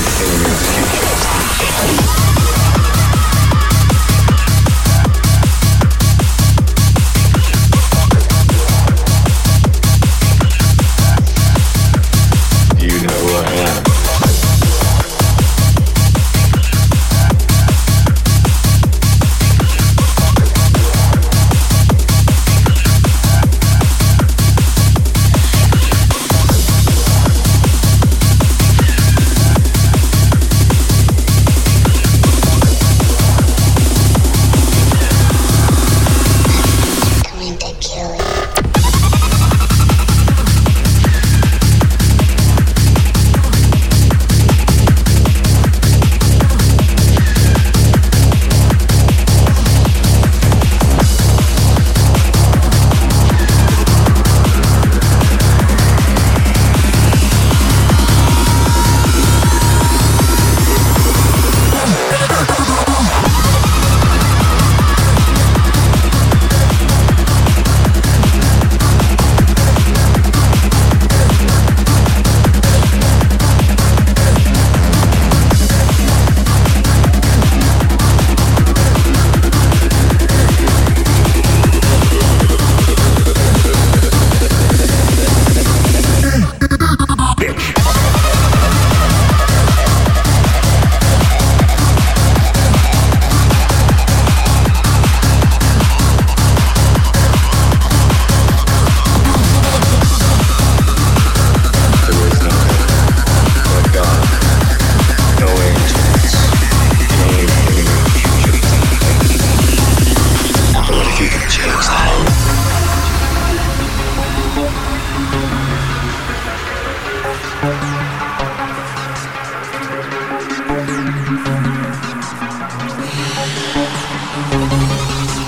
enemy.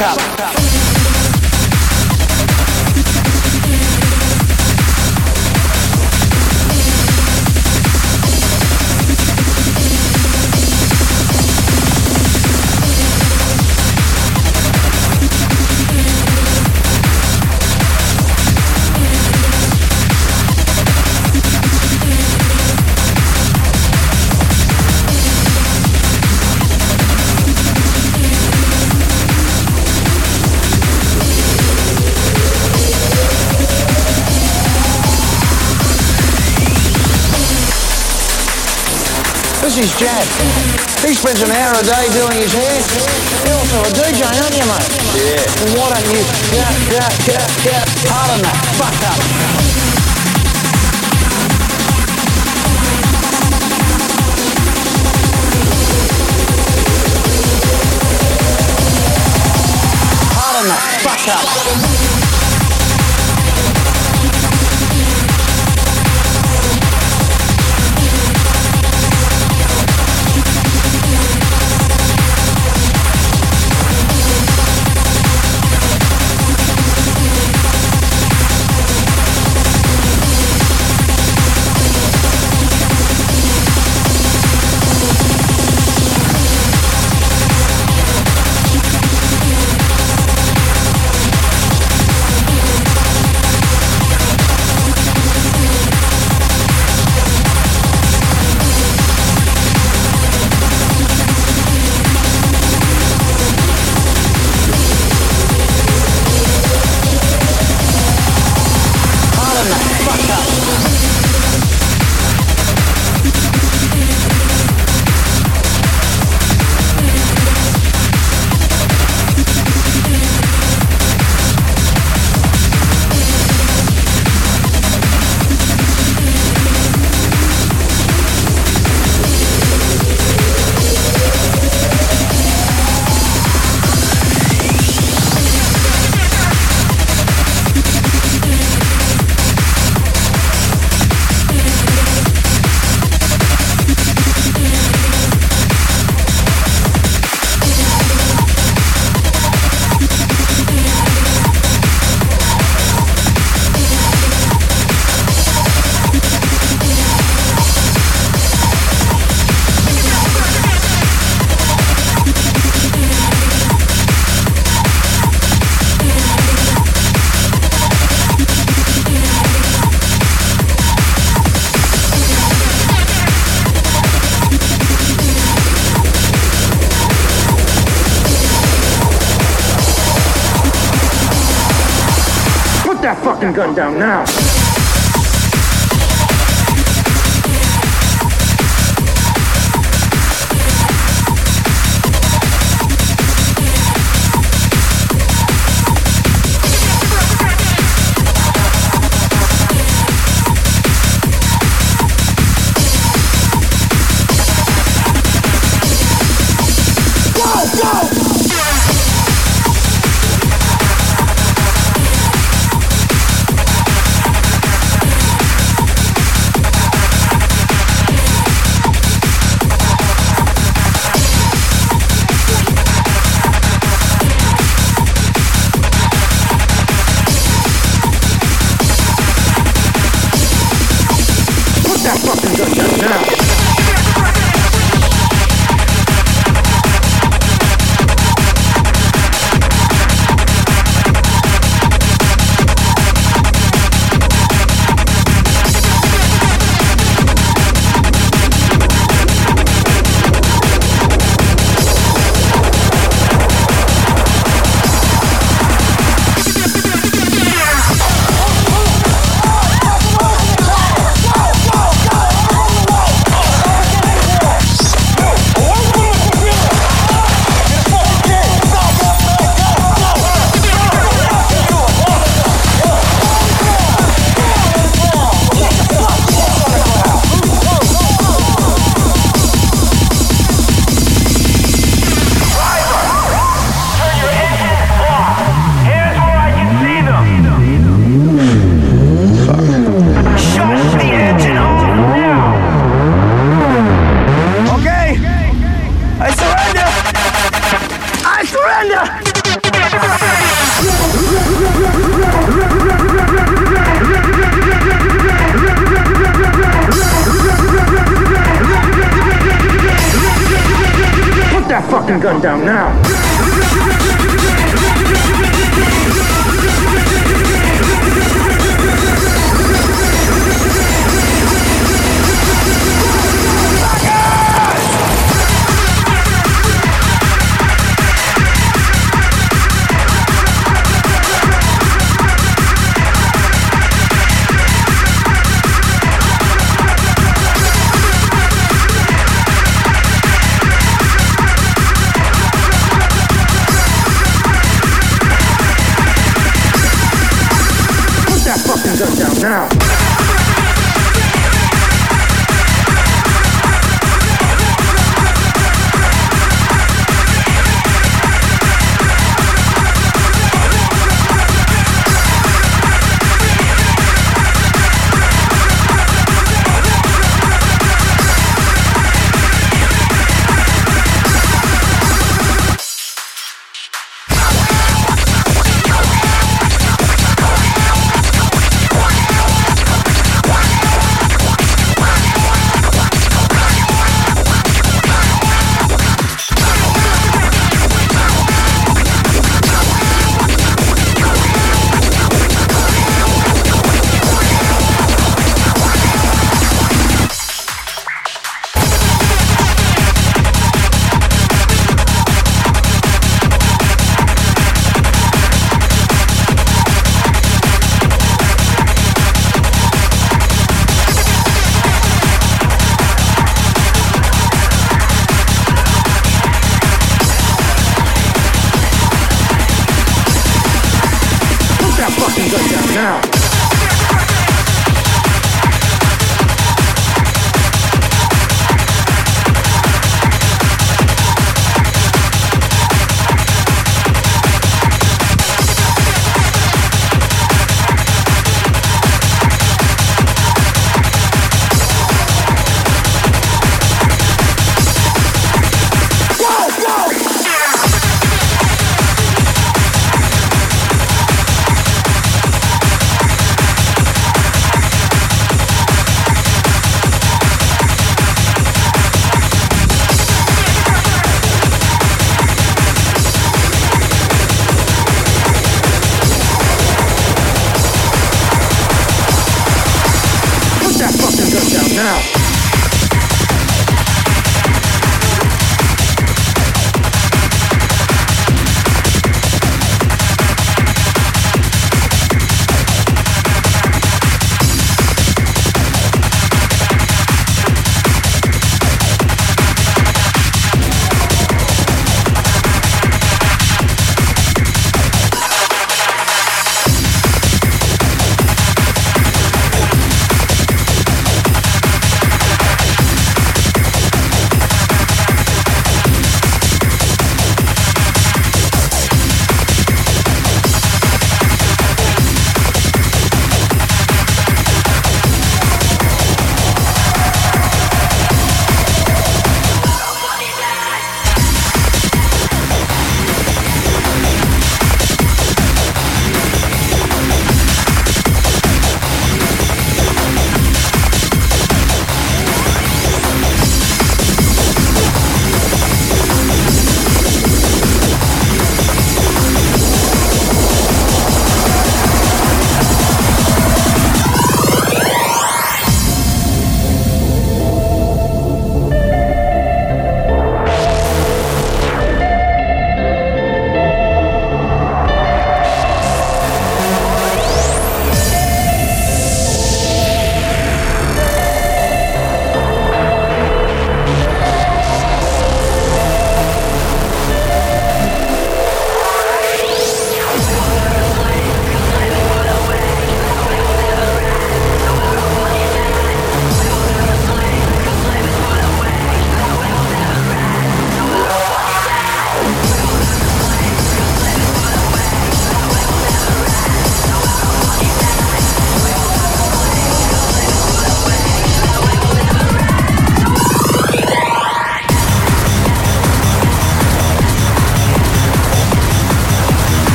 that fuck spends an hour a day doing his hair. You're also a DJ, aren't you, mate? Yeah. And why don't you get, get, get, get, pardon that, fuck up. Fuck up. Gun down now.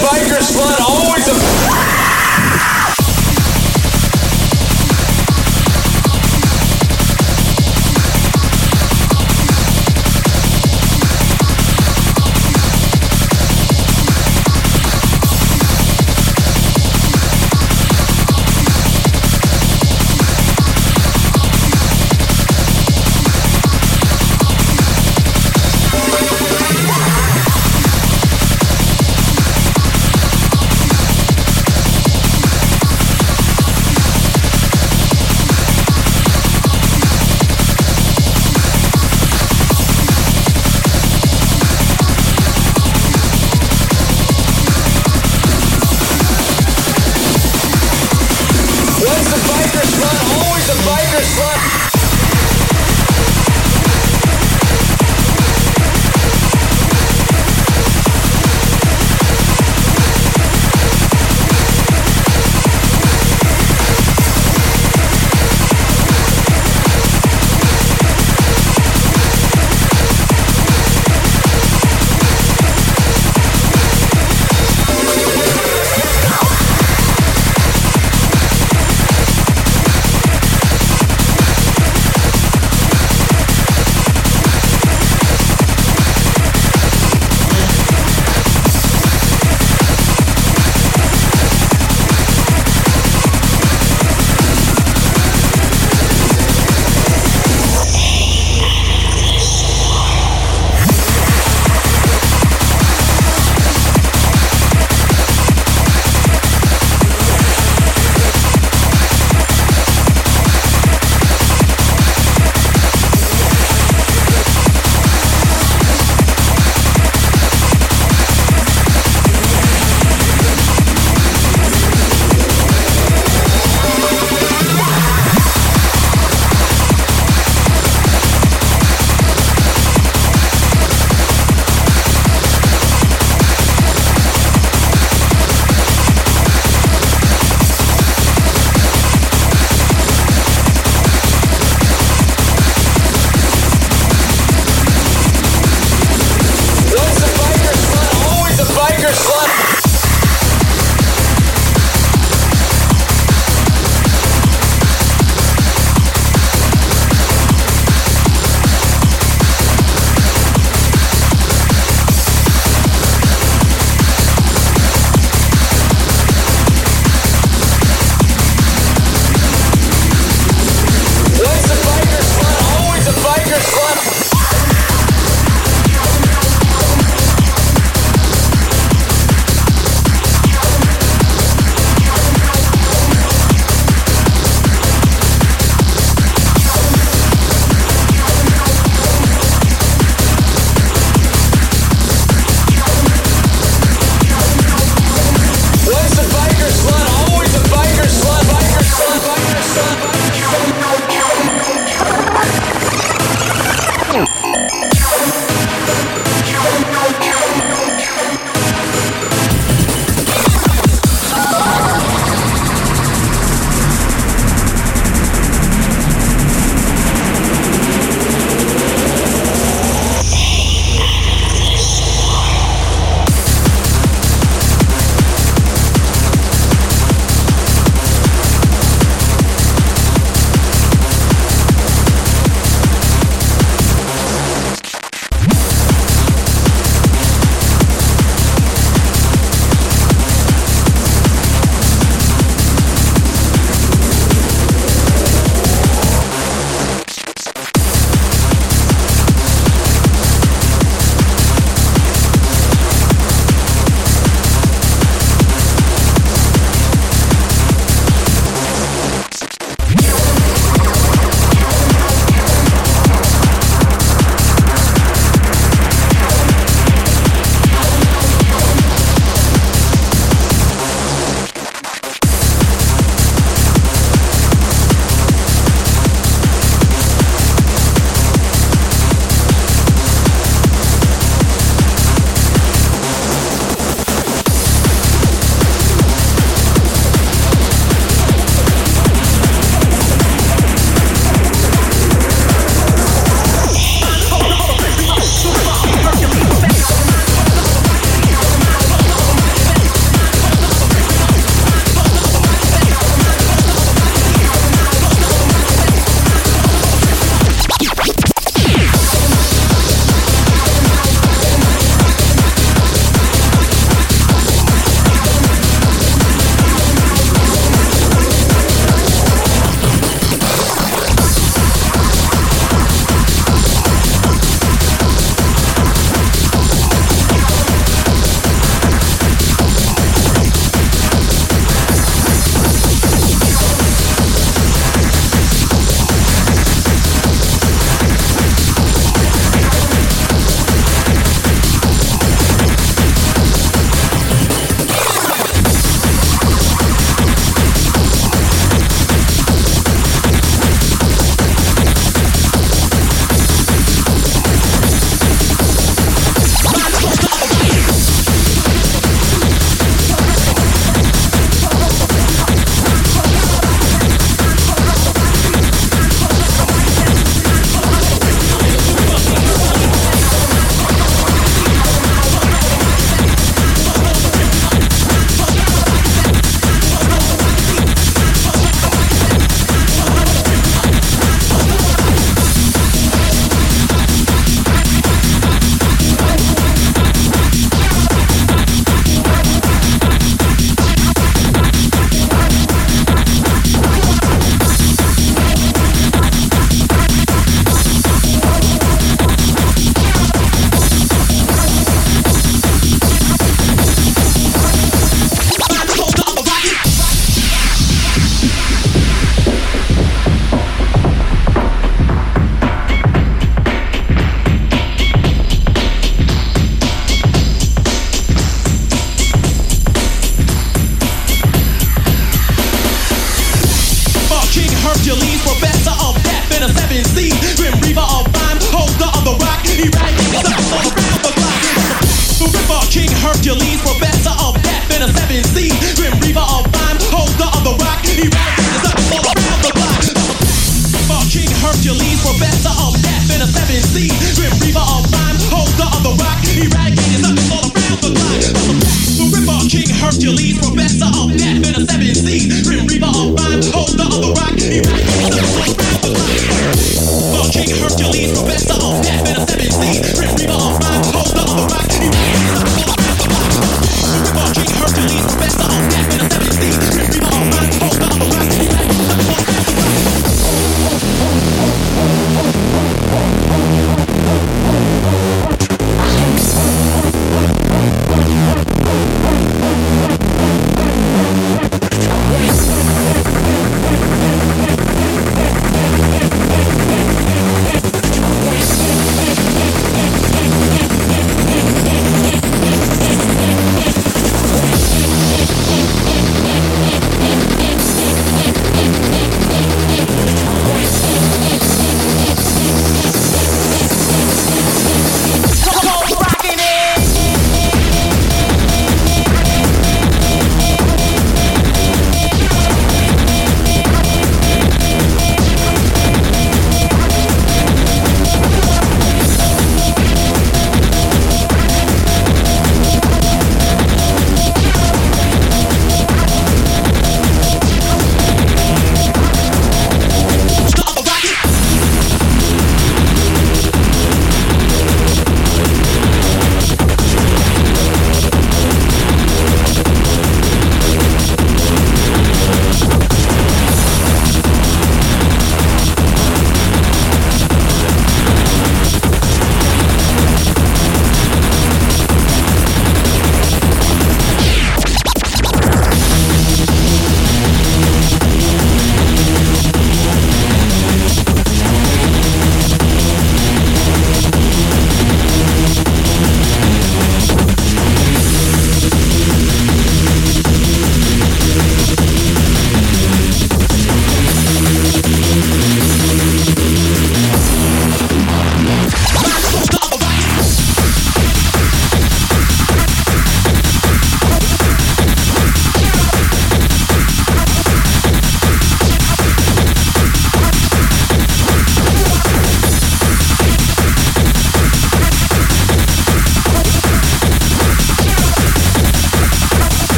Biker slut,